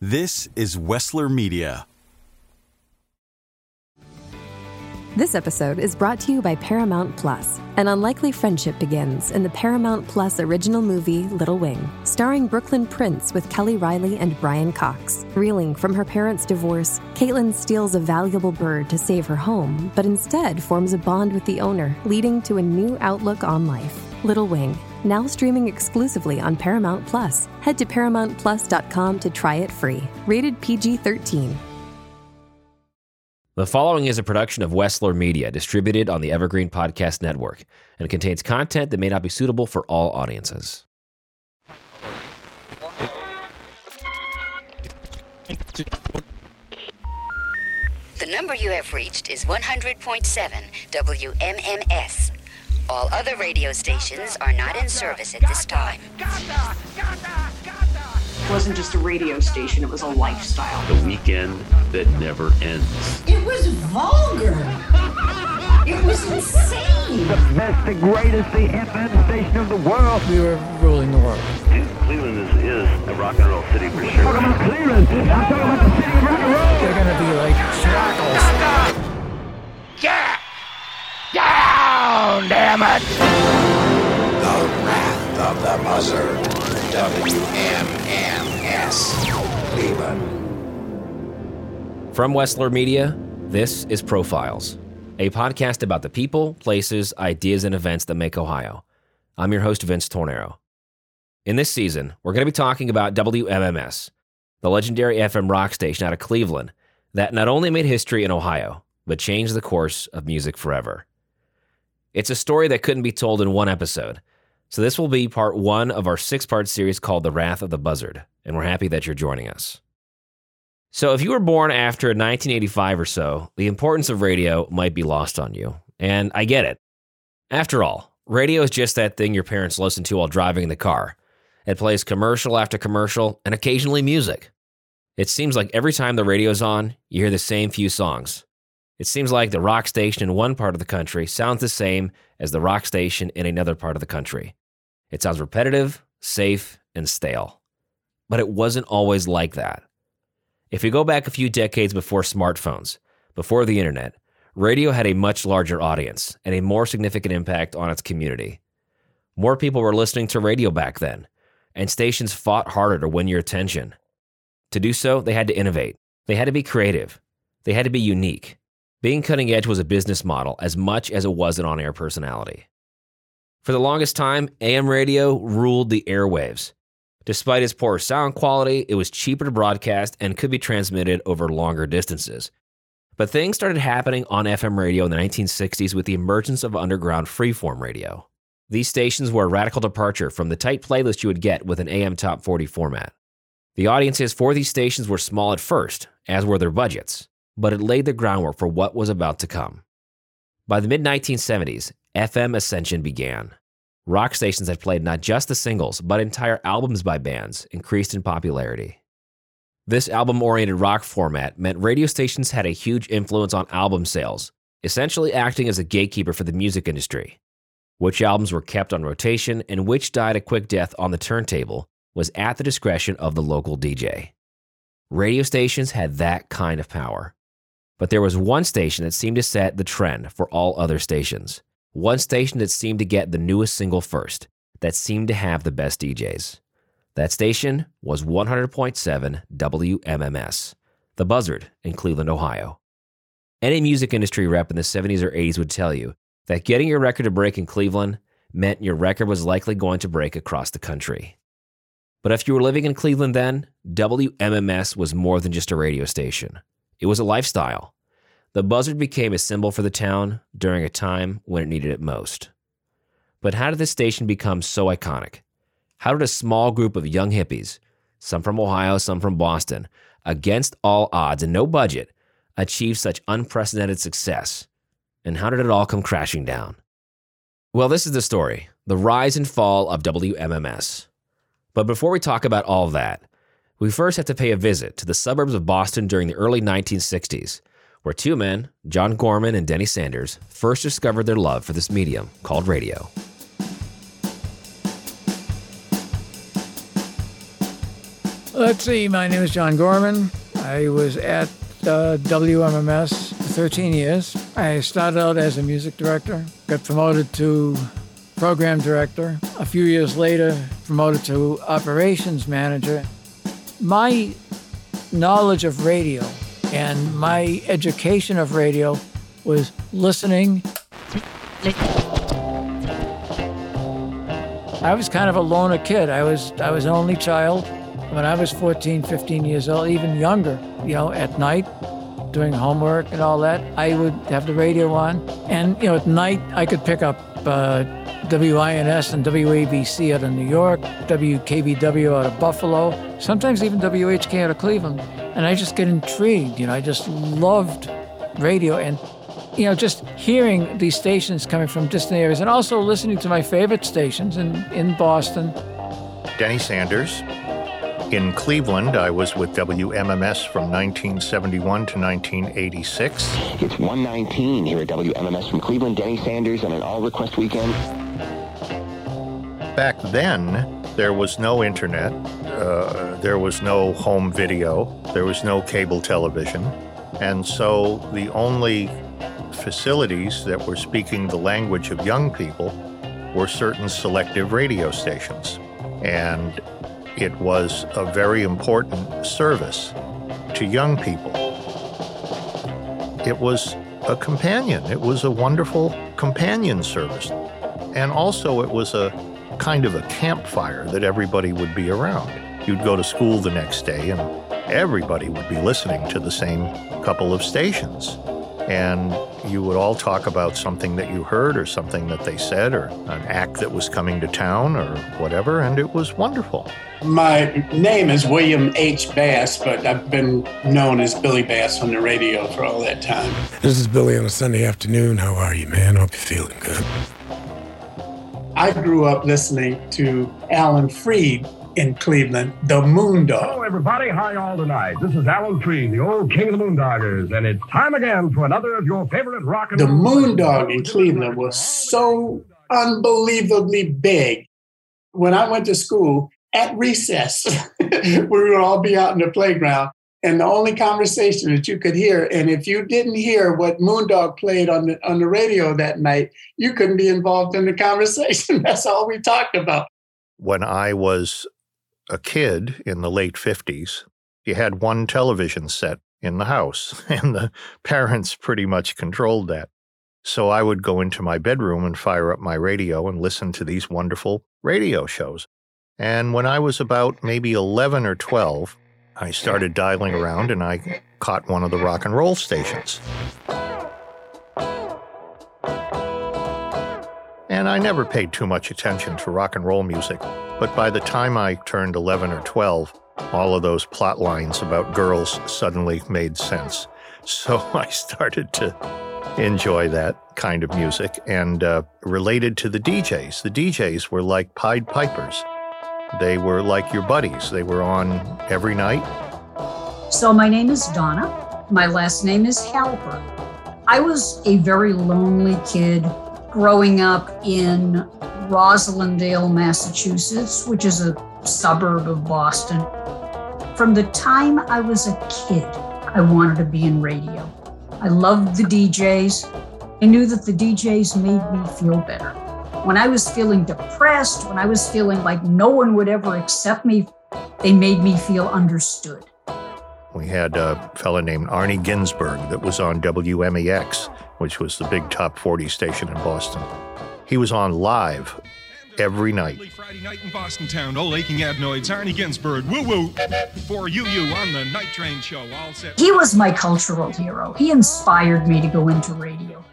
This is Wessler Media. This episode is brought to you by Paramount Plus. An unlikely friendship begins in the Paramount Plus original movie Little Wing, starring Brooklyn Prince with Kelly Reilly and Brian Cox. Reeling from her parents' divorce, Caitlin steals a valuable bird to save her home, but instead forms a bond with the owner, leading to a new outlook on life. Little Wing, now streaming exclusively on Paramount Plus. Head to ParamountPlus.com to try it free. Rated PG 13. The following is a production of Wessler Media, distributed on the Evergreen Podcast Network, and contains content that may not be suitable for all audiences. The number you have reached is 100.7 WMMS. All other radio stations are not in service at this time. It wasn't just a radio station, it was a lifestyle. The weekend that never ends. It was vulgar. It was insane. The best, the greatest, the FM station of the world. We were ruling the world. Cleveland is, is a rock and roll city for sure. Talking about Cleveland. I'm talking about the city of rock and roll. They're gonna be like shackles. Get down, damn it! The Wrath of the Buzzard. WMMS. Cleveland. From Wessler Media, this is Profiles, a podcast about the people, places, ideas, and events that make Ohio. I'm your host, Vince Tornero. In this season, we're going to be talking about WMMS, the legendary FM rock station out of Cleveland that not only made history in Ohio, but changed the course of music forever. It's a story that couldn't be told in one episode, so this will be part one of our six part series called The Wrath of the Buzzard, and we're happy that you're joining us. So, if you were born after 1985 or so, the importance of radio might be lost on you. And I get it. After all, radio is just that thing your parents listen to while driving in the car. It plays commercial after commercial and occasionally music. It seems like every time the radio's on, you hear the same few songs. It seems like the rock station in one part of the country sounds the same as the rock station in another part of the country. It sounds repetitive, safe, and stale. But it wasn't always like that. If you go back a few decades before smartphones, before the internet, radio had a much larger audience and a more significant impact on its community. More people were listening to radio back then, and stations fought harder to win your attention. To do so, they had to innovate. They had to be creative. They had to be unique. Being cutting edge was a business model as much as it was an on air personality. For the longest time, AM radio ruled the airwaves. Despite its poor sound quality, it was cheaper to broadcast and could be transmitted over longer distances. But things started happening on FM radio in the 1960s with the emergence of underground freeform radio. These stations were a radical departure from the tight playlist you would get with an AM top 40 format. The audiences for these stations were small at first, as were their budgets, but it laid the groundwork for what was about to come. By the mid 1970s, FM ascension began. Rock stations that played not just the singles, but entire albums by bands increased in popularity. This album oriented rock format meant radio stations had a huge influence on album sales, essentially acting as a gatekeeper for the music industry. Which albums were kept on rotation and which died a quick death on the turntable was at the discretion of the local DJ. Radio stations had that kind of power. But there was one station that seemed to set the trend for all other stations. One station that seemed to get the newest single first, that seemed to have the best DJs. That station was 100.7 WMMS, The Buzzard in Cleveland, Ohio. Any music industry rep in the 70s or 80s would tell you that getting your record to break in Cleveland meant your record was likely going to break across the country. But if you were living in Cleveland then, WMMS was more than just a radio station. It was a lifestyle. The buzzard became a symbol for the town during a time when it needed it most. But how did this station become so iconic? How did a small group of young hippies, some from Ohio, some from Boston, against all odds and no budget, achieve such unprecedented success? And how did it all come crashing down? Well, this is the story the rise and fall of WMMS. But before we talk about all that, we first have to pay a visit to the suburbs of Boston during the early 1960s, where two men, John Gorman and Denny Sanders, first discovered their love for this medium called radio. Let's see. My name is John Gorman. I was at uh, WMMS for 13 years. I started out as a music director, got promoted to program director. A few years later, promoted to operations manager. My knowledge of radio and my education of radio was listening. I was kind of a loner kid. I was I was an only child when I was 14, 15 years old, even younger, you know, at night doing homework and all that, I would have the radio on. And, you know, at night I could pick up uh, WINS and WABC out of New York, WKBW out of Buffalo, sometimes even WHK out of Cleveland. And I just get intrigued, you know, I just loved radio and, you know, just hearing these stations coming from distant areas and also listening to my favorite stations in, in Boston. Denny Sanders. In Cleveland, I was with WMMS from 1971 to 1986. It's 119 here at WMMS from Cleveland. Denny Sanders on an all request weekend. Back then, there was no internet, uh, there was no home video, there was no cable television. And so the only facilities that were speaking the language of young people were certain selective radio stations. And it was a very important service to young people. It was a companion, it was a wonderful companion service. And also, it was a kind of a campfire that everybody would be around. You'd go to school the next day, and everybody would be listening to the same couple of stations. And you would all talk about something that you heard, or something that they said, or an act that was coming to town, or whatever, and it was wonderful. My name is William H. Bass, but I've been known as Billy Bass on the radio for all that time. This is Billy on a Sunday afternoon. How are you, man? Hope you're feeling good. I grew up listening to Alan Freed in Cleveland, the Moondog. Hello, everybody. Hi, all tonight. This is Alan Freed, the old king of the Moondoggers, and it's time again for another of your favorite rock and roll. The. Moondog in Cleveland was so unbelievably big. When I went to school, at recess, we would all be out in the playground, and the only conversation that you could hear, and if you didn't hear what Moondog played on the on the radio that night, you couldn't be involved in the conversation. That's all we talked about. When I was a kid in the late 50s, you had one television set in the house, and the parents pretty much controlled that. So I would go into my bedroom and fire up my radio and listen to these wonderful radio shows. And when I was about maybe 11 or 12, I started dialing around and I caught one of the rock and roll stations. And I never paid too much attention to rock and roll music, but by the time I turned 11 or 12, all of those plot lines about girls suddenly made sense. So I started to enjoy that kind of music and uh, related to the DJs. The DJs were like Pied Pipers. They were like your buddies. They were on every night. So my name is Donna. My last name is Halper. I was a very lonely kid growing up in Roslindale, Massachusetts, which is a suburb of Boston. From the time I was a kid, I wanted to be in radio. I loved the DJs. I knew that the DJs made me feel better. When I was feeling depressed, when I was feeling like no one would ever accept me, they made me feel understood. We had a fella named Arnie Ginsburg that was on WMEX, which was the big top 40 station in Boston. He was on live every night. Friday night in Boston town, old aching adenoids, Arnie Ginsburg, woo woo, for you you on the Night Train show, all set. He was my cultural hero. He inspired me to go into radio.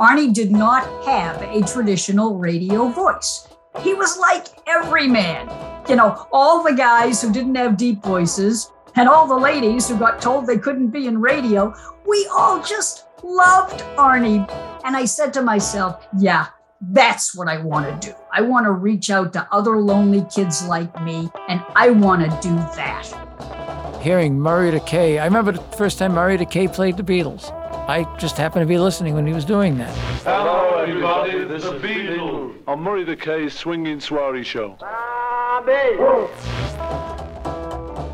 Arnie did not have a traditional radio voice. He was like every man. You know, all the guys who didn't have deep voices and all the ladies who got told they couldn't be in radio, we all just loved Arnie. And I said to myself, yeah, that's what I want to do. I want to reach out to other lonely kids like me, and I want to do that. Hearing Murray the K, I remember the first time Murray the K played the Beatles. I just happened to be listening when he was doing that. Hello, everybody. This is the Beatles on Murray the K's Swinging Soiree Show.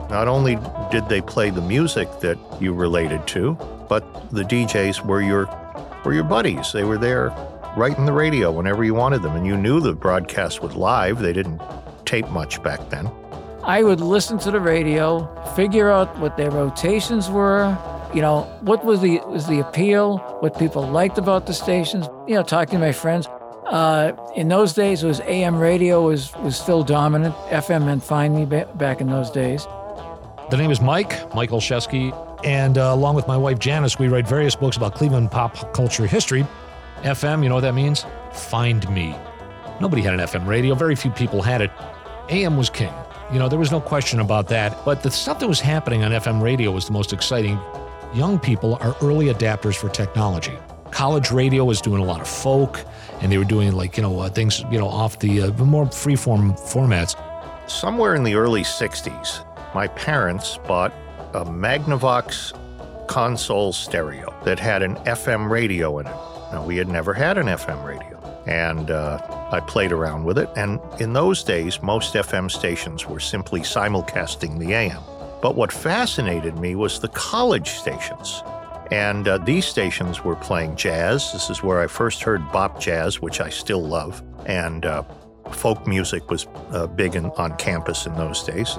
Not only did they play the music that you related to, but the DJs were your were your buddies. They were there right in the radio whenever you wanted them, and you knew the broadcast was live. They didn't tape much back then. I would listen to the radio, figure out what their rotations were, you know, what was the was the appeal, what people liked about the stations, you know, talking to my friends. Uh, in those days, was AM radio was was still dominant. FM and find me back in those days. The name is Mike, Mike Olszewski, and uh, along with my wife Janice, we write various books about Cleveland pop culture history. FM, you know what that means? Find me. Nobody had an FM radio, very few people had it. AM was king. You know, there was no question about that. But the stuff that was happening on FM radio was the most exciting. Young people are early adapters for technology. College radio was doing a lot of folk, and they were doing like, you know, uh, things, you know, off the uh, more freeform formats. Somewhere in the early 60s, my parents bought a Magnavox console stereo that had an FM radio in it. Now, we had never had an FM radio. And uh, I played around with it. And in those days, most FM stations were simply simulcasting the AM. But what fascinated me was the college stations. And uh, these stations were playing jazz. This is where I first heard bop jazz, which I still love. And uh, folk music was uh, big in, on campus in those days.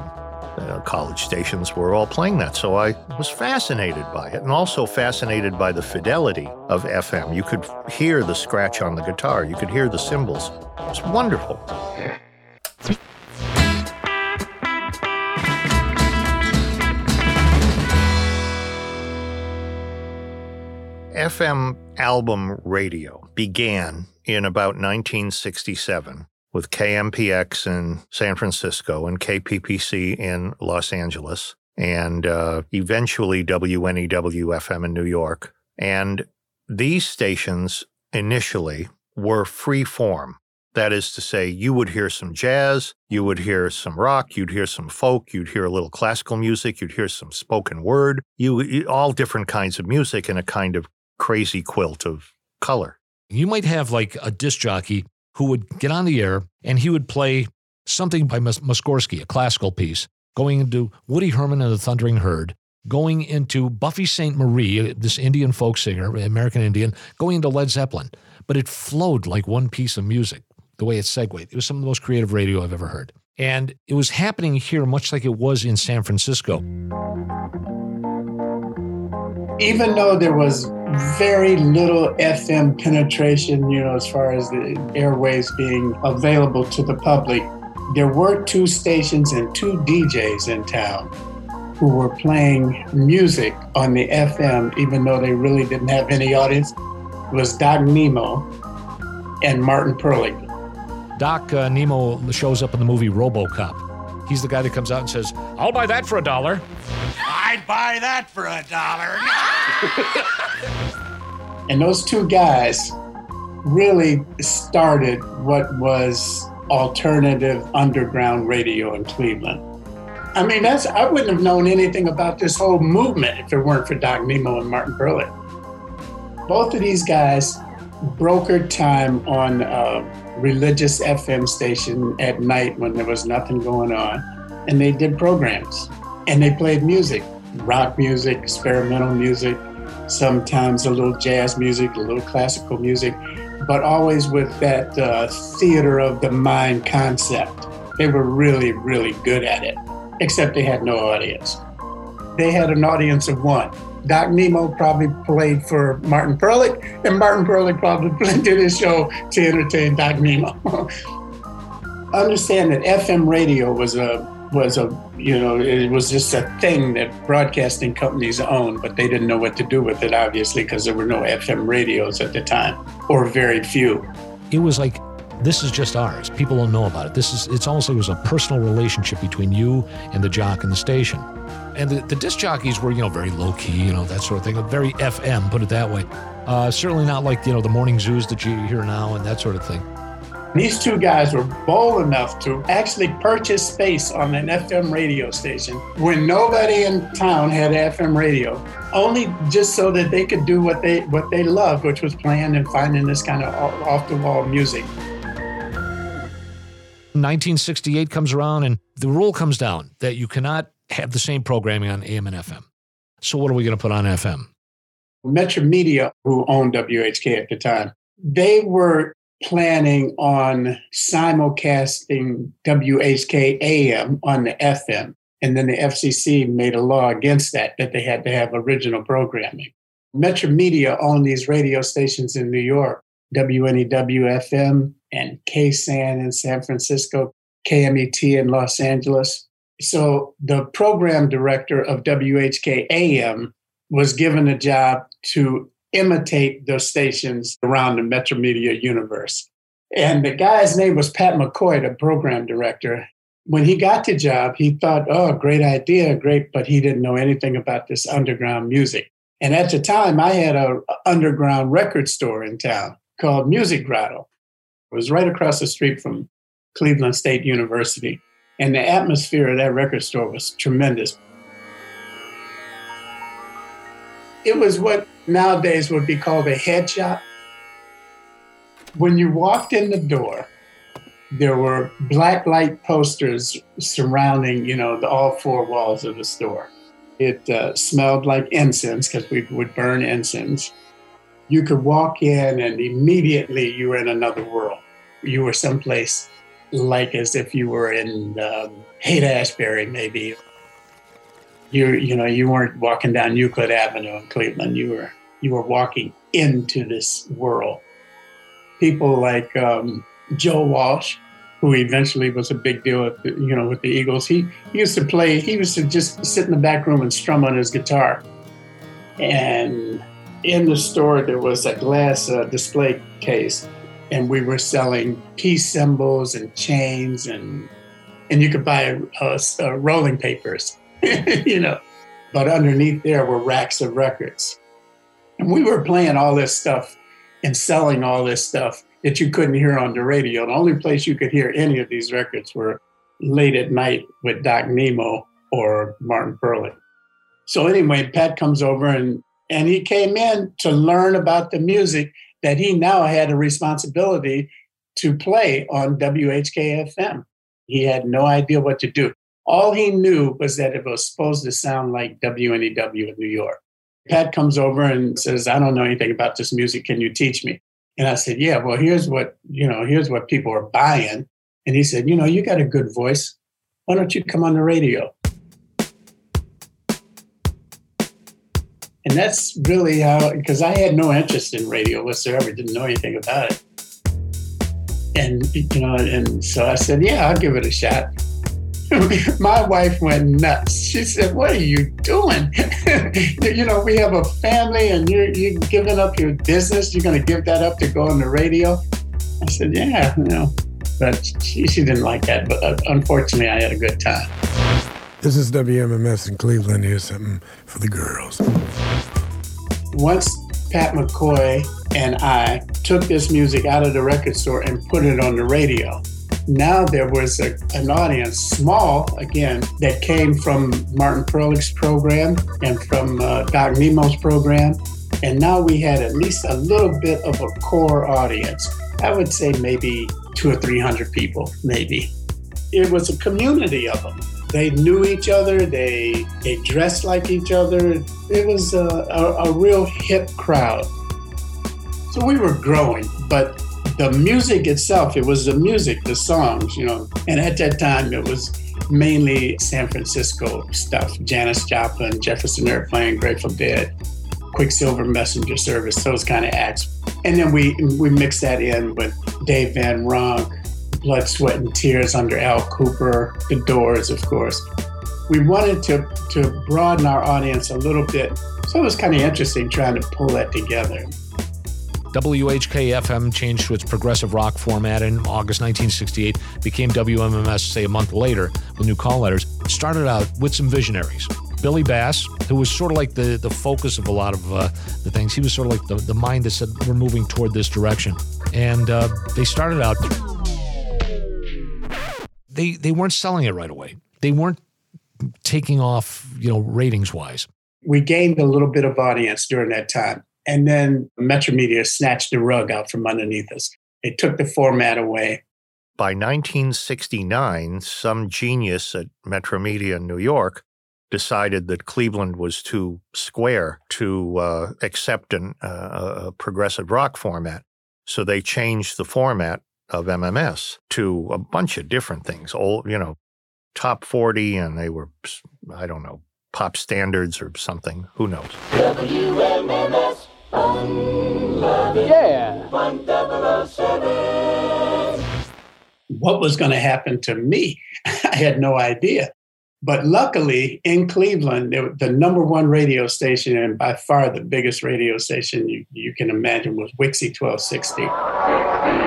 And, uh, college stations were all playing that. So I was fascinated by it and also fascinated by the fidelity of FM. You could hear the scratch on the guitar, you could hear the cymbals. It was wonderful. FM album radio began in about 1967 with KMPX in San Francisco and KPPC in Los Angeles, and uh, eventually WNEW FM in New York. And these stations initially were free form. That is to say, you would hear some jazz, you would hear some rock, you'd hear some folk, you'd hear a little classical music, you'd hear some spoken word, you all different kinds of music in a kind of crazy quilt of color. You might have like a disc jockey who would get on the air and he would play something by Mus- Mussorgsky, a classical piece, going into Woody Herman and the Thundering Herd, going into Buffy Sainte-Marie, uh, this Indian folk singer, American Indian, going into Led Zeppelin. But it flowed like one piece of music, the way it segued. It was some of the most creative radio I've ever heard. And it was happening here much like it was in San Francisco even though there was very little FM penetration, you know, as far as the airwaves being available to the public, there were two stations and two DJs in town who were playing music on the FM, even though they really didn't have any audience. It was Doc Nemo and Martin Perlich. Doc uh, Nemo shows up in the movie RoboCop. He's the guy that comes out and says, I'll buy that for a dollar. I'd buy that for a dollar. and those two guys really started what was alternative underground radio in Cleveland. I mean, that's I wouldn't have known anything about this whole movement if it weren't for Doc Nemo and Martin Perlich. Both of these guys brokered time on a religious FM station at night when there was nothing going on, and they did programs and they played music rock music, experimental music, sometimes a little jazz music, a little classical music, but always with that uh, theater of the mind concept. They were really, really good at it, except they had no audience. They had an audience of one. Doc Nemo probably played for Martin Perlich, and Martin Perlich probably did his show to entertain Doc Nemo. Understand that FM radio was a was a you know it was just a thing that broadcasting companies owned but they didn't know what to do with it obviously because there were no fm radios at the time or very few. It was like this is just ours. People don't know about it. This is it's almost like it was a personal relationship between you and the jock and the station and the, the disc jockeys were you know very low key you know that sort of thing very fm put it that way uh, certainly not like you know the morning zoos that you hear now and that sort of thing these two guys were bold enough to actually purchase space on an FM radio station when nobody in town had FM radio, only just so that they could do what they what they loved, which was playing and finding this kind of off the wall music. 1968 comes around and the rule comes down that you cannot have the same programming on AM and FM. So what are we going to put on FM? Metro Media, who owned WHK at the time, they were planning on simulcasting WHK AM on the FM. And then the FCC made a law against that, that they had to have original programming. Metro Media owned these radio stations in New York, WNEW FM and KSAN in San Francisco, KMET in Los Angeles. So the program director of WHK AM was given a job to imitate those stations around the Metro Media universe. And the guy's name was Pat McCoy, the program director. When he got the job, he thought, oh, great idea, great, but he didn't know anything about this underground music. And at the time, I had a underground record store in town called Music Grotto. It was right across the street from Cleveland State University. And the atmosphere of that record store was tremendous. It was what nowadays would be called a head shop. When you walked in the door, there were black light posters surrounding, you know, the, all four walls of the store. It uh, smelled like incense because we would burn incense. You could walk in and immediately you were in another world. You were someplace like as if you were in um, Haight Ashbury, maybe. You you know you weren't walking down Euclid Avenue in Cleveland. You were you were walking into this world. People like um, Joe Walsh, who eventually was a big deal with the, you know with the Eagles. He, he used to play. He used to just sit in the back room and strum on his guitar. And in the store there was a glass uh, display case, and we were selling peace symbols and chains and and you could buy uh, rolling papers, you know. But underneath there were racks of records, and we were playing all this stuff and selling all this stuff that you couldn't hear on the radio. The only place you could hear any of these records were late at night with Doc Nemo or Martin Perlich. So anyway, Pat comes over and and he came in to learn about the music that he now had a responsibility to play on WHKFM. He had no idea what to do. All he knew was that it was supposed to sound like WNEW in New York. Pat comes over and says, I don't know anything about this music. Can you teach me? And I said, Yeah, well, here's what, you know, here's what people are buying. And he said, You know, you got a good voice. Why don't you come on the radio? And that's really how, because I had no interest in radio whatsoever, didn't know anything about it. And, you know, and so I said, Yeah, I'll give it a shot. My wife went nuts. She said, What are you doing? you know, we have a family and you're, you're giving up your business. You're going to give that up to go on the radio? I said, Yeah, you know. But she, she didn't like that. But uh, unfortunately, I had a good time. This is WMMS in Cleveland. Here's something for the girls. Once Pat McCoy and I took this music out of the record store and put it on the radio, now there was a, an audience, small again, that came from Martin Perlich's program and from uh, Doc Nemo's program. And now we had at least a little bit of a core audience. I would say maybe two or 300 people, maybe. It was a community of them. They knew each other, they, they dressed like each other. It was a, a, a real hip crowd. So we were growing, but the music itself, it was the music, the songs, you know. And at that time, it was mainly San Francisco stuff Janis Joplin, Jefferson Airplane, Grateful Dead, Quicksilver Messenger Service, those kind of acts. And then we, we mixed that in with Dave Van Ronk, Blood, Sweat, and Tears under Al Kooper, The Doors, of course. We wanted to, to broaden our audience a little bit. So it was kind of interesting trying to pull that together. WHK FM changed to its progressive rock format in August 1968, became WMMS, say, a month later with new call letters. Started out with some visionaries. Billy Bass, who was sort of like the, the focus of a lot of uh, the things. He was sort of like the, the mind that said, we're moving toward this direction. And uh, they started out, they, they weren't selling it right away. They weren't taking off, you know, ratings wise. We gained a little bit of audience during that time. And then Metro Media snatched the rug out from underneath us. They took the format away. By 1969, some genius at Metro Media in New York decided that Cleveland was too square to uh, accept an, uh, a progressive rock format. So they changed the format of MMS to a bunch of different things. Old, you know, top 40, and they were, I don't know, pop standards or something. Who knows? WMMS, yeah. 1007. What was going to happen to me? I had no idea. But luckily, in Cleveland, the number one radio station and by far the biggest radio station you, you can imagine was WIXY 1260.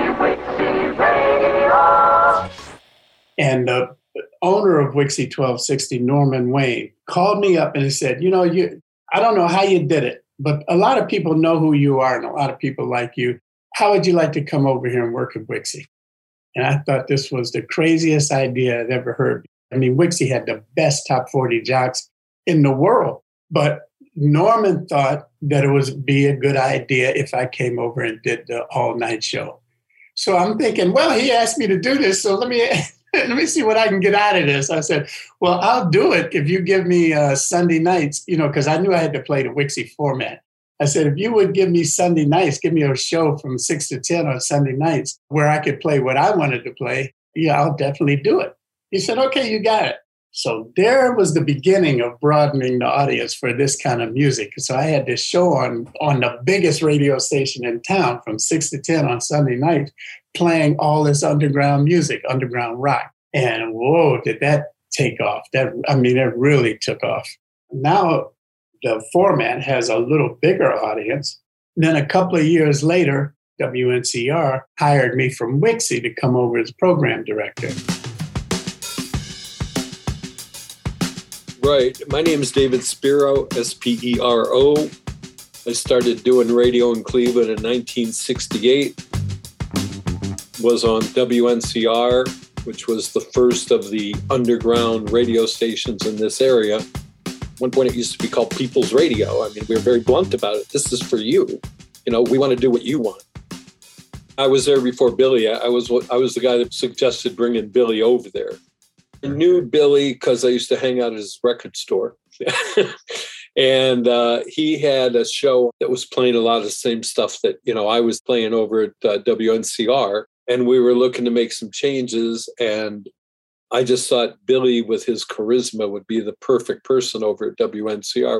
And the owner of WIXY 1260, Norman Wayne, called me up and he said, You know, you, I don't know how you did it, but a lot of people know who you are and a lot of people like you. How would you like to come over here and work at WIXY? And I thought this was the craziest idea I'd ever heard. I mean, WIXY had the best top 40 jocks in the world, but Norman thought that it would be a good idea if I came over and did the all night show. So I'm thinking, well, he asked me to do this, so let me let me see what I can get out of this. I said, well, I'll do it if you give me uh, Sunday nights, you know, because I knew I had to play the WIXY format. I said, if you would give me Sunday nights, give me a show from six to 10 on Sunday nights where I could play what I wanted to play, yeah, I'll definitely do it. He said, okay, you got it. So there was the beginning of broadening the audience for this kind of music. So I had this show on on the biggest radio station in town from six to ten on Sunday night, playing all this underground music, underground rock. And whoa, did that take off? That I mean, it really took off. Now the format has a little bigger audience. Then a couple of years later, WNCR hired me from WIXY to come over as program director. Right. My name is David Spero, S P E R O. I started doing radio in Cleveland in 1968. Was on WNCR, which was the first of the underground radio stations in this area. At one point, it used to be called People's Radio. I mean, we were very blunt about it. This is for you. You know, we want to do what you want. I was there before Billy. I was I was the guy that suggested bringing Billy over there. I knew Billy because I used to hang out at his record store. and uh, he had a show that was playing a lot of the same stuff that you know I was playing over at uh, WNCR, and we were looking to make some changes. And I just thought Billy, with his charisma, would be the perfect person over at WNCR.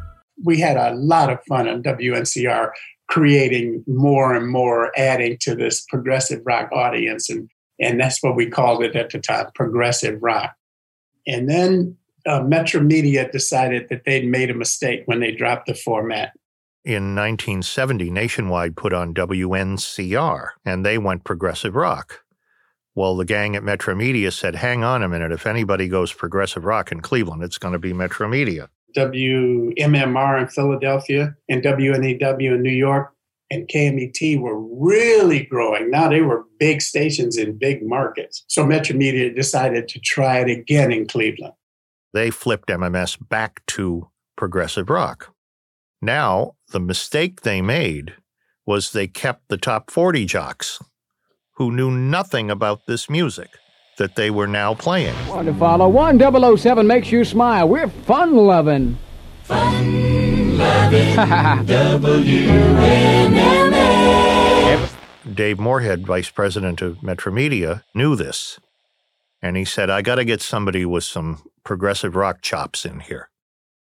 we had a lot of fun on WNCR creating more and more, adding to this progressive rock audience. And, and that's what we called it at the time progressive rock. And then uh, Metro Media decided that they'd made a mistake when they dropped the format. In 1970, Nationwide put on WNCR and they went progressive rock. Well, the gang at Metro Media said, hang on a minute, if anybody goes progressive rock in Cleveland, it's going to be Metro Media. WMMR in Philadelphia and WNEW in New York and KMET were really growing. Now they were big stations in big markets. So Metro Media decided to try it again in Cleveland. They flipped MMS back to progressive rock. Now, the mistake they made was they kept the top 40 jocks who knew nothing about this music that they were now playing. One to follow. 1007 makes you smile. We're fun loving. Fun loving. WMMS. Dave Moorhead, vice president of Metromedia, knew this. And he said, I got to get somebody with some progressive rock chops in here.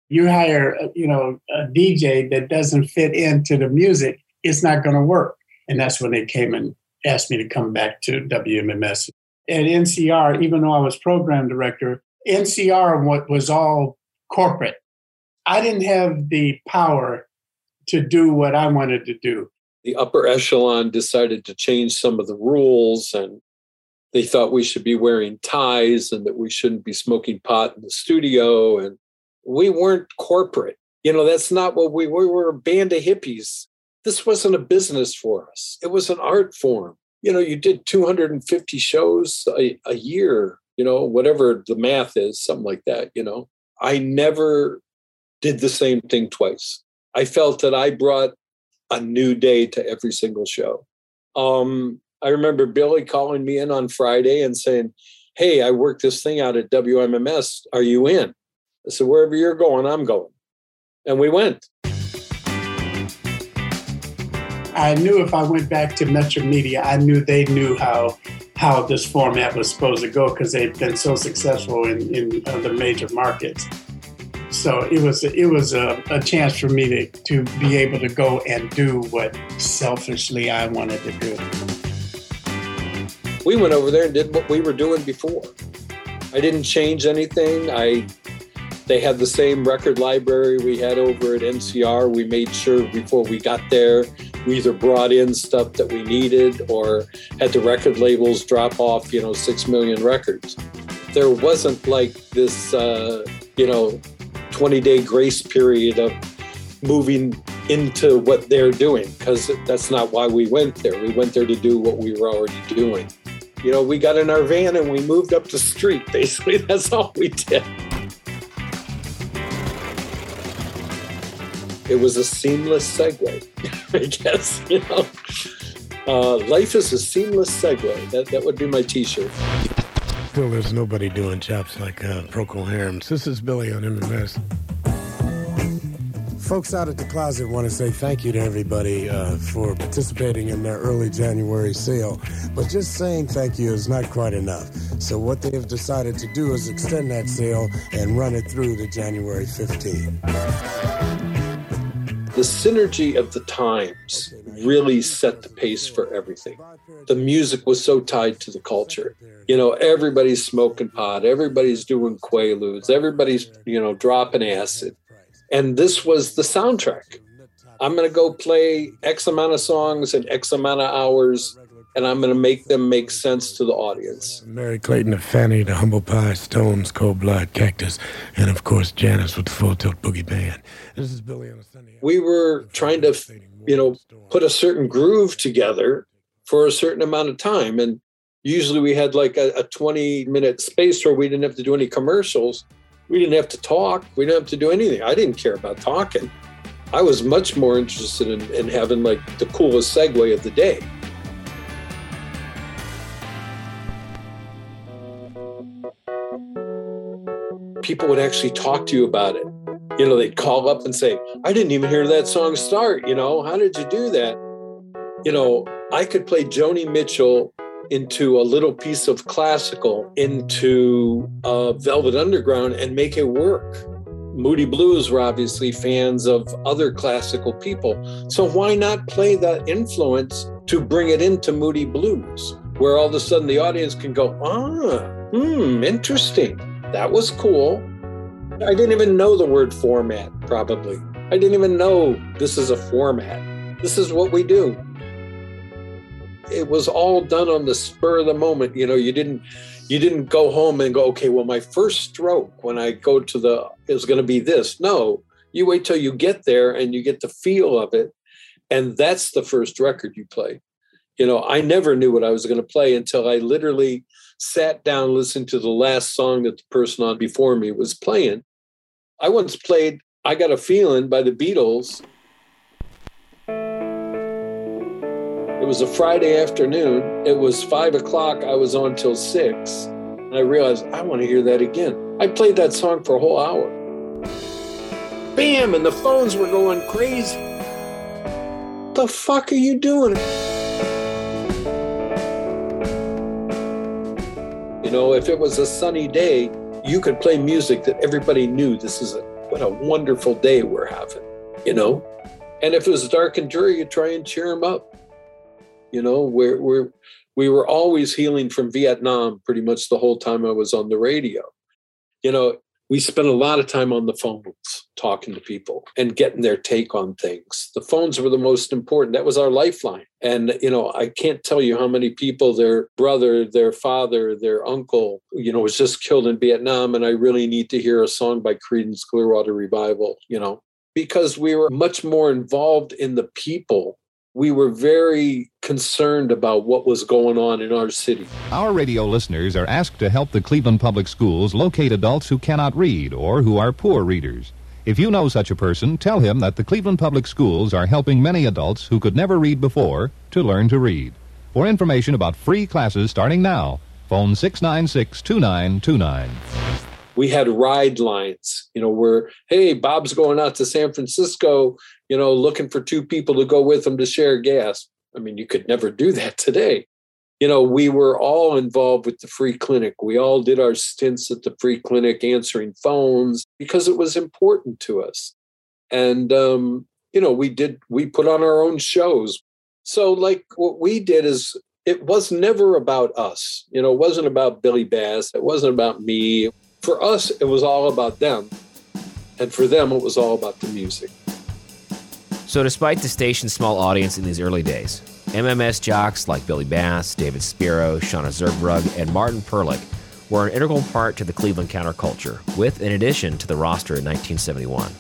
You hire, you know, a DJ that doesn't fit into the music, it's not going to work. And that's when they came and asked me to come back to WMMS at NCR, even though I was program director, NCR was all corporate. I didn't have the power to do what I wanted to do. The upper echelon decided to change some of the rules and they thought we should be wearing ties and that we shouldn't be smoking pot in the studio and We weren't corporate. You know, that's not what we. We were a band of hippies. This wasn't a business for us. It was an art form. You know, you did 250 shows a, a year, you know, whatever the math is, something like that, you know. I never did the same thing twice. I felt that I brought a new day to every single show. Um, I remember Billy calling me in on Friday and saying, Hey, I worked this thing out at WMMS. Are you in? I said, Wherever you're going, I'm going. And we went. I knew if I went back to Metro Media, I knew they knew how how this format was supposed to go because they've been so successful in, in other major markets. So it was it was a, a chance for me to, to be able to go and do what selfishly I wanted to do. We went over there and did what we were doing before. I didn't change anything. I they had the same record library we had over at NCR. We made sure before we got there, we either brought in stuff that we needed or had the record labels drop off, you know, six million records. There wasn't like this, uh, you know, 20 day grace period of moving into what they're doing because that's not why we went there. We went there to do what we were already doing. You know, we got in our van and we moved up the street. Basically, that's all we did. It was a seamless segue, I guess. You know, uh, life is a seamless segue. That that would be my T-shirt. Still, there's nobody doing chops like uh, Procol Harums. This is Billy on MMS. Folks out at the closet want to say thank you to everybody uh, for participating in their early January sale. But just saying thank you is not quite enough. So, what they have decided to do is extend that sale and run it through to January 15. The synergy of the times really set the pace for everything. The music was so tied to the culture. You know, everybody's smoking pot, everybody's doing quaaludes, everybody's, you know, dropping acid and this was the soundtrack. I'm going to go play X amount of songs in X amount of hours, and I'm going to make them make sense to the audience. Merry Clayton of Fanny, the Humble Pie, Stones, Cold Blood, Cactus, and of course Janis with the Full Tilt Boogie Band. This is Billy on a Sunday. We were trying to, you know, put a certain groove together for a certain amount of time, and usually we had like a, a 20 minute space where we didn't have to do any commercials we didn't have to talk. We didn't have to do anything. I didn't care about talking. I was much more interested in, in having like the coolest segue of the day. People would actually talk to you about it. You know, they'd call up and say, I didn't even hear that song start. You know, how did you do that? You know, I could play Joni Mitchell into a little piece of classical into uh, Velvet Underground and make it work. Moody Blues were obviously fans of other classical people. So why not play that influence to bring it into Moody Blues, where all of a sudden the audience can go, ah, hmm, interesting. That was cool. I didn't even know the word format, probably. I didn't even know this is a format. This is what we do it was all done on the spur of the moment. You know, you didn't you didn't go home and go, okay, well, my first stroke when I go to the is going to be this. No, you wait till you get there and you get the feel of it, and that's the first record you play. You know, I never knew what I was going to play until I literally sat down, listened to the last song that the person on before me was playing. I once played "I Got a Feeling" by the Beatles It was a Friday afternoon. It was five o'clock. I was on till six. And I realized I want to hear that again. I played that song for a whole hour. Bam! And the phones were going crazy. The fuck are you doing? You know, if it was a sunny day, you could play music that everybody knew this is a what a wonderful day we're having, you know? And if it was dark and dreary, you try and cheer them up. You know, we're, we're, we were always healing from Vietnam pretty much the whole time I was on the radio. You know, we spent a lot of time on the phones talking to people and getting their take on things. The phones were the most important. That was our lifeline. And, you know, I can't tell you how many people, their brother, their father, their uncle, you know, was just killed in Vietnam. And I really need to hear a song by Creedence Clearwater Revival, you know, because we were much more involved in the people we were very concerned about what was going on in our city. Our radio listeners are asked to help the Cleveland Public Schools locate adults who cannot read or who are poor readers. If you know such a person, tell him that the Cleveland Public Schools are helping many adults who could never read before to learn to read. For information about free classes starting now, phone 696 2929 we had ride lines, you know, where, hey, Bob's going out to San Francisco, you know, looking for two people to go with them to share gas. I mean, you could never do that today. You know, we were all involved with the free clinic. We all did our stints at the free clinic answering phones because it was important to us. And, um, you know, we did, we put on our own shows. So, like, what we did is it was never about us. You know, it wasn't about Billy Bass. It wasn't about me. For us, it was all about them. And for them, it was all about the music. So, despite the station's small audience in these early days, MMS jocks like Billy Bass, David Spero, Shauna Zerbrug, and Martin Perlich were an integral part to the Cleveland counterculture, with an addition to the roster in 1971.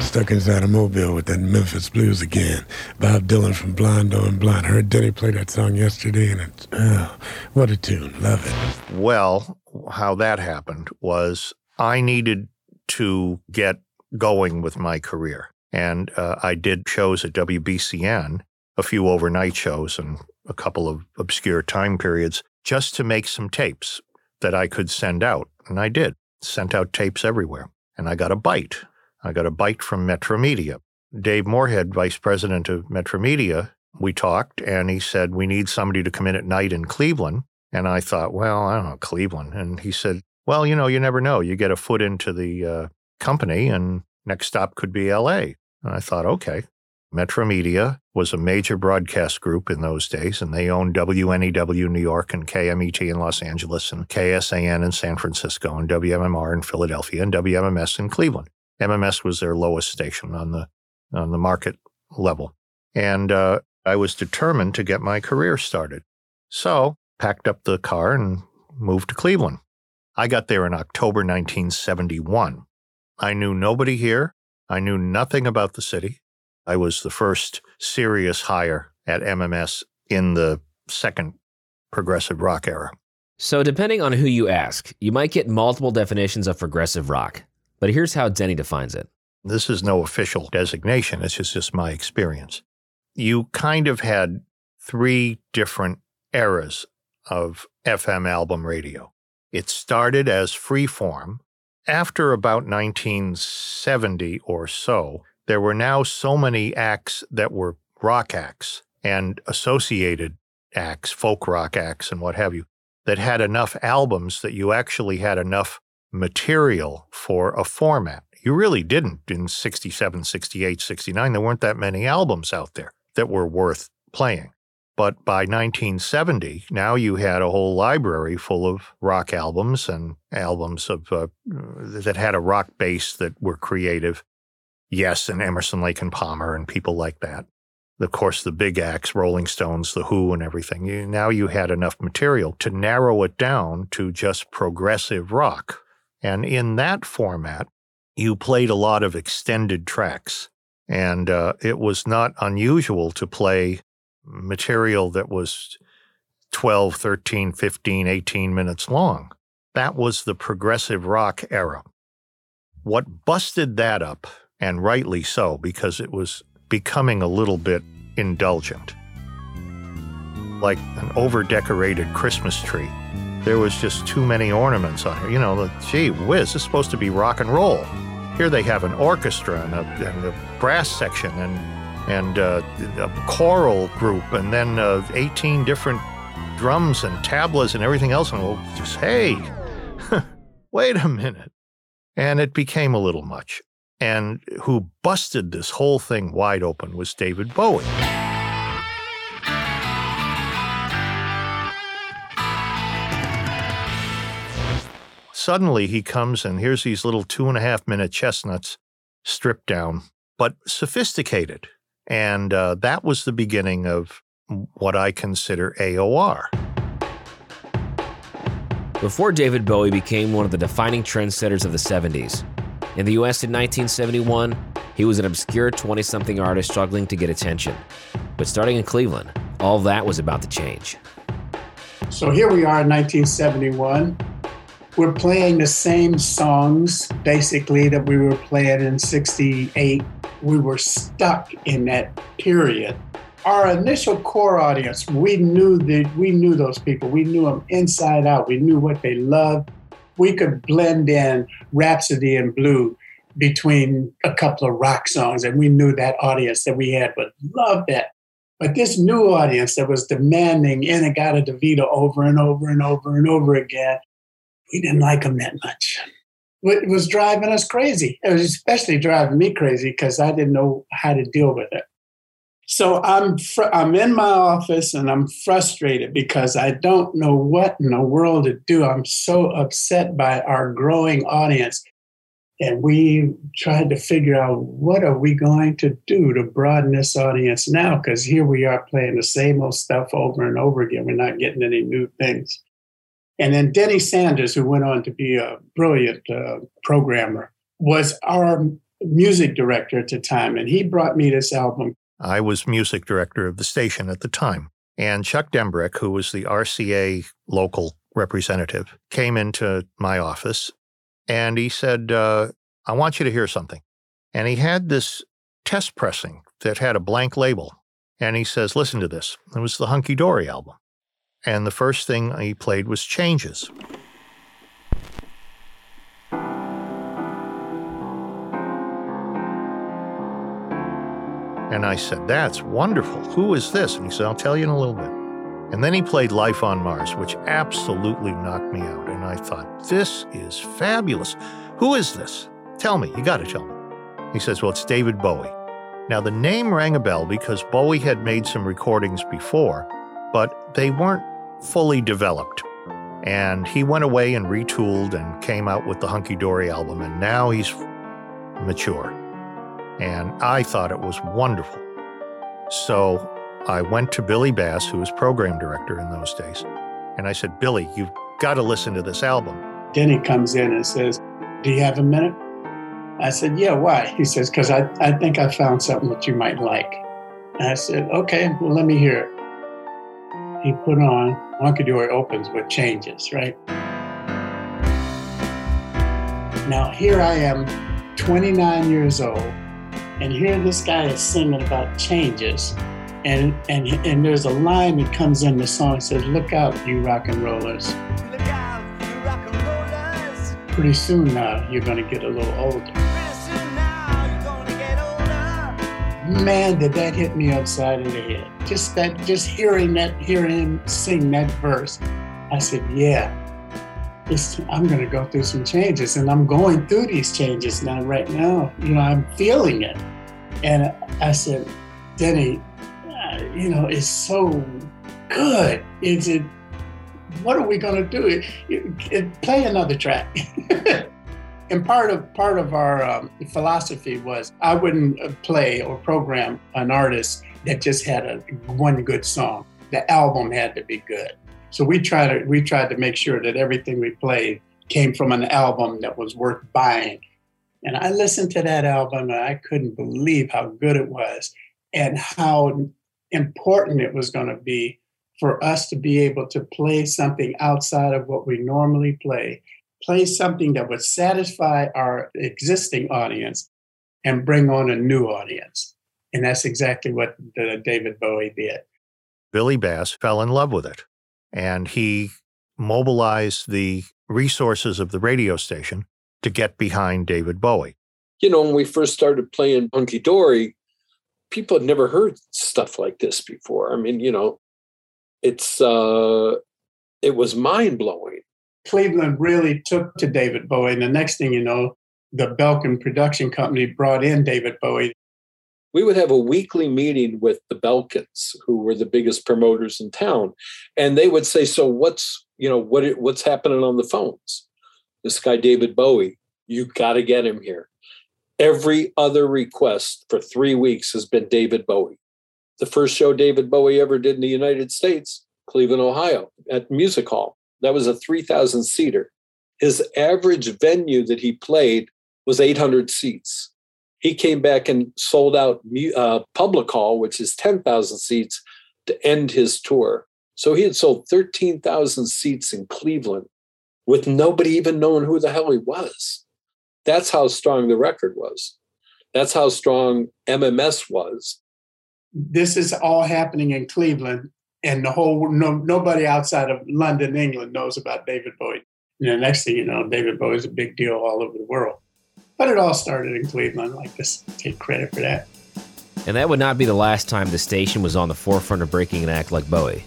Stuck inside a mobile with that Memphis blues again. Bob Dylan from Blonde on Blonde. Heard Denny play that song yesterday, and it's, oh, what a tune. Love it. Well, how that happened was I needed to get going with my career. And uh, I did shows at WBCN, a few overnight shows and a couple of obscure time periods, just to make some tapes that I could send out. And I did, sent out tapes everywhere. And I got a bite. I got a bite from Metromedia. Dave Moorhead, vice president of Metromedia, we talked and he said, We need somebody to come in at night in Cleveland. And I thought, Well, I don't know, Cleveland. And he said, Well, you know, you never know. You get a foot into the uh, company and next stop could be LA. And I thought, okay. Metromedia was a major broadcast group in those days, and they owned WNEW New York and KMET in Los Angeles and KSAN in San Francisco and WMMR in Philadelphia and WMMS in Cleveland. MMS was their lowest station on the on the market level, and uh, I was determined to get my career started. So packed up the car and moved to Cleveland. I got there in October 1971. I knew nobody here. I knew nothing about the city. I was the first serious hire at MMS in the second progressive rock era. So, depending on who you ask, you might get multiple definitions of progressive rock. But here's how Denny defines it this is no official designation, it's just, just my experience. You kind of had three different eras of FM album radio. It started as freeform. After about 1970 or so, there were now so many acts that were rock acts and associated acts, folk rock acts, and what have you, that had enough albums that you actually had enough material for a format. You really didn't in 67, 68, 69. There weren't that many albums out there that were worth playing. But by 1970, now you had a whole library full of rock albums and albums of uh, that had a rock base that were creative. Yes, and Emerson, Lake and Palmer and people like that. Of course, the big acts, Rolling Stones, The Who, and everything. You, now you had enough material to narrow it down to just progressive rock. And in that format, you played a lot of extended tracks. And uh, it was not unusual to play material that was 12, 13, 15, 18 minutes long. That was the progressive rock era. What busted that up, and rightly so, because it was becoming a little bit indulgent, like an over decorated Christmas tree. There was just too many ornaments on it. You know, gee whiz, this is supposed to be rock and roll. Here they have an orchestra and a, and a brass section and and uh, a choral group, and then uh, 18 different drums and tablas and everything else. And we'll just, hey, wait a minute. And it became a little much. And who busted this whole thing wide open was David Bowie. suddenly he comes and here's these little two and a half minute chestnuts stripped down, but sophisticated. And uh, that was the beginning of what I consider AOR. Before David Bowie became one of the defining trendsetters of the 70s, in the US in 1971, he was an obscure 20 something artist struggling to get attention. But starting in Cleveland, all that was about to change. So here we are in 1971. We're playing the same songs basically that we were playing in 68. We were stuck in that period. Our initial core audience, we knew that we knew those people. We knew them inside out. We knew what they loved. We could blend in Rhapsody in Blue between a couple of rock songs, and we knew that audience that we had would love that. But this new audience that was demanding In-A-Gadda-Da-Vida over and over and over and over again, we didn't like them that much. It was driving us crazy. It was especially driving me crazy because I didn't know how to deal with it. So I'm fr- I'm in my office and I'm frustrated because I don't know what in the world to do. I'm so upset by our growing audience and we tried to figure out what are we going to do to broaden this audience now because here we are playing the same old stuff over and over again we're not getting any new things and then denny sanders who went on to be a brilliant uh, programmer was our music director at the time and he brought me this album i was music director of the station at the time and chuck dembrick who was the rca local representative came into my office and he said, uh, I want you to hear something. And he had this test pressing that had a blank label. And he says, Listen to this. It was the Hunky Dory album. And the first thing he played was Changes. And I said, That's wonderful. Who is this? And he said, I'll tell you in a little bit. And then he played Life on Mars, which absolutely knocked me out. And I thought, this is fabulous. Who is this? Tell me, you got to tell me. He says, Well, it's David Bowie. Now, the name rang a bell because Bowie had made some recordings before, but they weren't fully developed. And he went away and retooled and came out with the Hunky Dory album, and now he's mature. And I thought it was wonderful. So I went to Billy Bass, who was program director in those days, and I said, Billy, you've got to listen to this album. Denny comes in and says, Do you have a minute? I said, Yeah, why? He says, Because I, I think I found something that you might like. And I said, Okay, well, let me hear it. He put on Hunky Dory opens with changes, right? Now, here I am, 29 years old, and here this guy is singing about changes and and and there's a line that comes in the song that says, "Look out, you rock and rollers." Pretty soon now, you're going to get a little older. Man, did that hit me upside of the head. Just that, just hearing that, hearing him sing that verse, I said, "Yeah, this, I'm going to go through some changes, and I'm going through these changes now. Right now, you know, I'm feeling it." And I said, "Denny, uh, you know, it's so good. Is it? What are we going to do? It, it, play another track. and part of part of our um, philosophy was I wouldn't uh, play or program an artist that just had a one good song. The album had to be good. So we tried to we tried to make sure that everything we played came from an album that was worth buying. And I listened to that album and I couldn't believe how good it was and how important it was going to be for us to be able to play something outside of what we normally play, play something that would satisfy our existing audience and bring on a new audience. And that's exactly what the David Bowie did. Billy Bass fell in love with it and he mobilized the resources of the radio station to get behind David Bowie. You know, when we first started playing Hunky Dory, people had never heard stuff like this before. I mean, you know, it's uh it was mind blowing. Cleveland really took to David Bowie, and the next thing you know, the Belkin production company brought in David Bowie. We would have a weekly meeting with the Belkins, who were the biggest promoters in town, and they would say, "So what's you know what what's happening on the phones?" this guy, David Bowie, you got to get him here. Every other request for three weeks has been David Bowie. The first show David Bowie ever did in the United States, Cleveland, Ohio, at Music Hall. That was a 3,000 seater. His average venue that he played was 800 seats. He came back and sold out uh, Public Hall, which is 10,000 seats, to end his tour. So he had sold 13,000 seats in Cleveland with nobody even knowing who the hell he was. That's how strong the record was. That's how strong MMS was. This is all happening in Cleveland, and the whole no, nobody outside of London, England, knows about David Bowie. You know, next thing you know, David Bowie is a big deal all over the world. But it all started in Cleveland. Like to take credit for that. And that would not be the last time the station was on the forefront of breaking an act like Bowie.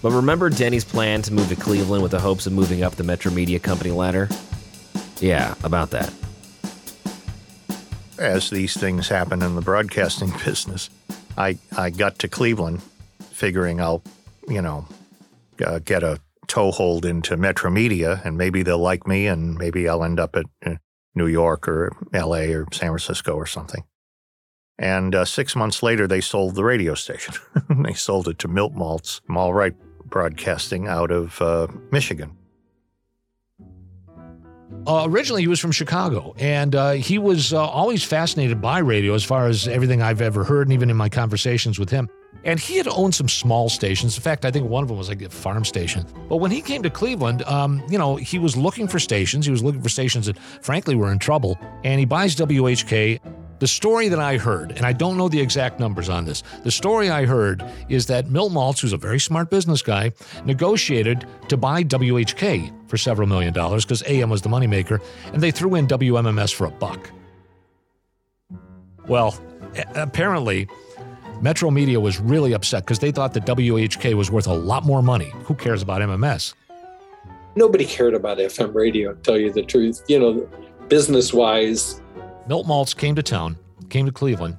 But remember Denny's plan to move to Cleveland with the hopes of moving up the Metromedia Company ladder? Yeah, about that. As these things happen in the broadcasting business, I, I got to Cleveland figuring I'll, you know, uh, get a toehold into Metromedia and maybe they'll like me and maybe I'll end up at uh, New York or LA or San Francisco or something. And uh, six months later, they sold the radio station. they sold it to Milt Maltz, Malrite Broadcasting out of uh, Michigan. Uh, originally, he was from Chicago, and uh, he was uh, always fascinated by radio as far as everything I've ever heard, and even in my conversations with him. And he had owned some small stations. In fact, I think one of them was like a farm station. But when he came to Cleveland, um, you know, he was looking for stations. He was looking for stations that, frankly, were in trouble. And he buys WHK. The story that I heard, and I don't know the exact numbers on this, the story I heard is that Milt Maltz, who's a very smart business guy, negotiated to buy WHK for several million dollars because AM was the moneymaker, and they threw in WMMS for a buck. Well, apparently, Metromedia was really upset because they thought that WHK was worth a lot more money. Who cares about MMS? Nobody cared about FM radio, to tell you the truth. You know, business wise, Milt Maltz came to town, came to Cleveland,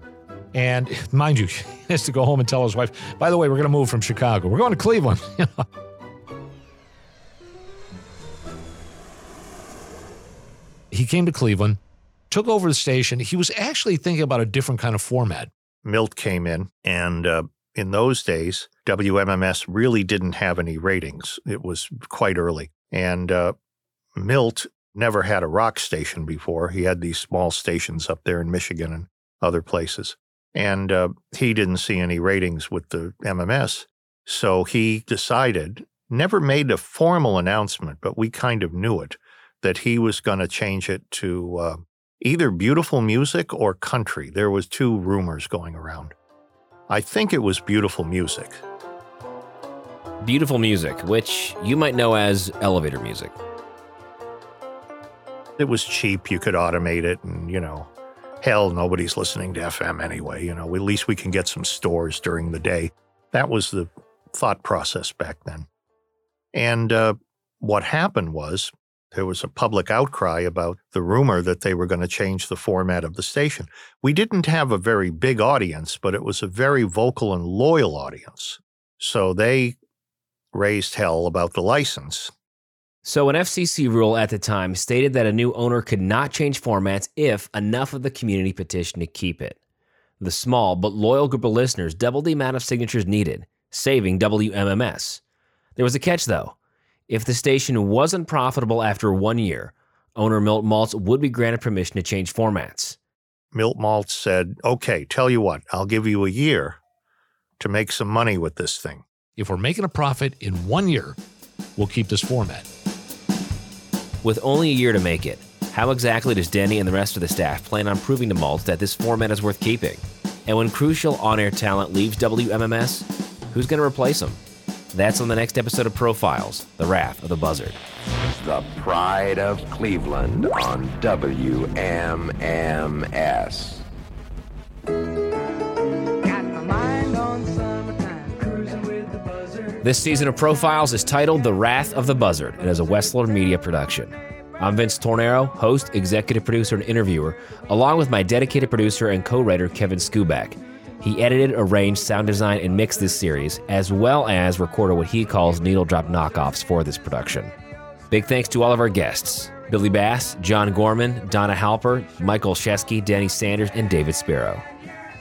and mind you, he has to go home and tell his wife, by the way, we're going to move from Chicago. We're going to Cleveland. he came to Cleveland, took over the station. He was actually thinking about a different kind of format. Milt came in, and uh, in those days, WMMS really didn't have any ratings. It was quite early. And uh, Milt never had a rock station before. He had these small stations up there in Michigan and other places. And uh, he didn't see any ratings with the MMS. So he decided, never made a formal announcement, but we kind of knew it, that he was going to change it to uh, either beautiful music or country. There was two rumors going around. I think it was beautiful music. Beautiful music, which you might know as elevator music. It was cheap. You could automate it, and you know, hell, nobody's listening to FM anyway. You know, at least we can get some stores during the day. That was the thought process back then. And uh, what happened was there was a public outcry about the rumor that they were going to change the format of the station. We didn't have a very big audience, but it was a very vocal and loyal audience. So they raised hell about the license. So, an FCC rule at the time stated that a new owner could not change formats if enough of the community petitioned to keep it. The small but loyal group of listeners doubled the amount of signatures needed, saving WMMS. There was a catch, though. If the station wasn't profitable after one year, owner Milt Maltz would be granted permission to change formats. Milt Maltz said, Okay, tell you what, I'll give you a year to make some money with this thing. If we're making a profit in one year, we'll keep this format. With only a year to make it, how exactly does Denny and the rest of the staff plan on proving to Maltz that this format is worth keeping? And when crucial on air talent leaves WMMS, who's going to replace them? That's on the next episode of Profiles The Wrath of the Buzzard. The Pride of Cleveland on WMMS. This season of Profiles is titled The Wrath of the Buzzard and is a Wessler Media production. I'm Vince Tornero, host, executive producer, and interviewer, along with my dedicated producer and co writer Kevin Skuback. He edited, arranged, sound designed, and mixed this series, as well as recorded what he calls needle drop knockoffs for this production. Big thanks to all of our guests Billy Bass, John Gorman, Donna Halper, Michael Olszewski, Denny Sanders, and David Spero.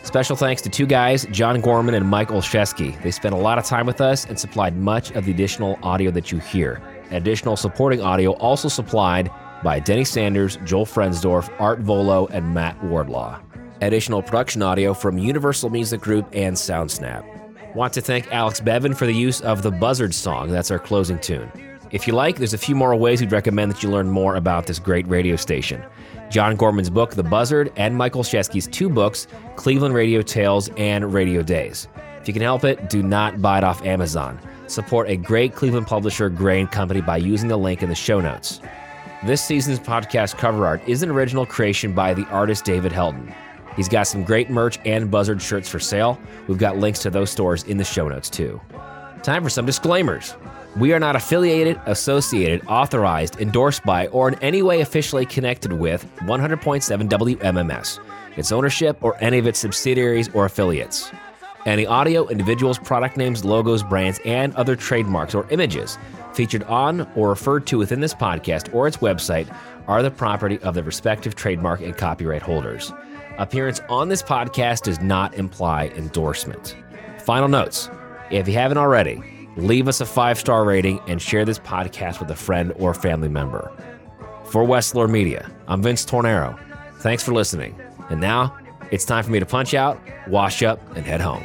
Special thanks to two guys, John Gorman and Michael Olszewski. They spent a lot of time with us and supplied much of the additional audio that you hear. Additional supporting audio also supplied by Denny Sanders, Joel Frensdorf, Art Volo, and Matt Wardlaw. Additional production audio from Universal Music Group and SoundSnap. Want to thank Alex Bevan for the use of the Buzzard song. That's our closing tune. If you like, there's a few more ways we'd recommend that you learn more about this great radio station. John Gorman's book, The Buzzard, and Michael Olszewski's two books, Cleveland Radio Tales and Radio Daze. If you can help it, do not buy it off Amazon. Support a great Cleveland publisher, Gray & Company, by using the link in the show notes. This season's podcast cover art is an original creation by the artist David Helton. He's got some great merch and Buzzard shirts for sale. We've got links to those stores in the show notes, too. Time for some disclaimers. We are not affiliated, associated, authorized, endorsed by, or in any way officially connected with 100.7 WMMS, its ownership, or any of its subsidiaries or affiliates. Any audio, individuals, product names, logos, brands, and other trademarks or images featured on or referred to within this podcast or its website are the property of the respective trademark and copyright holders. Appearance on this podcast does not imply endorsement. Final notes if you haven't already, leave us a five star rating and share this podcast with a friend or family member. For Wessler Media, I'm Vince Tornero. Thanks for listening. And now it's time for me to punch out, wash up, and head home.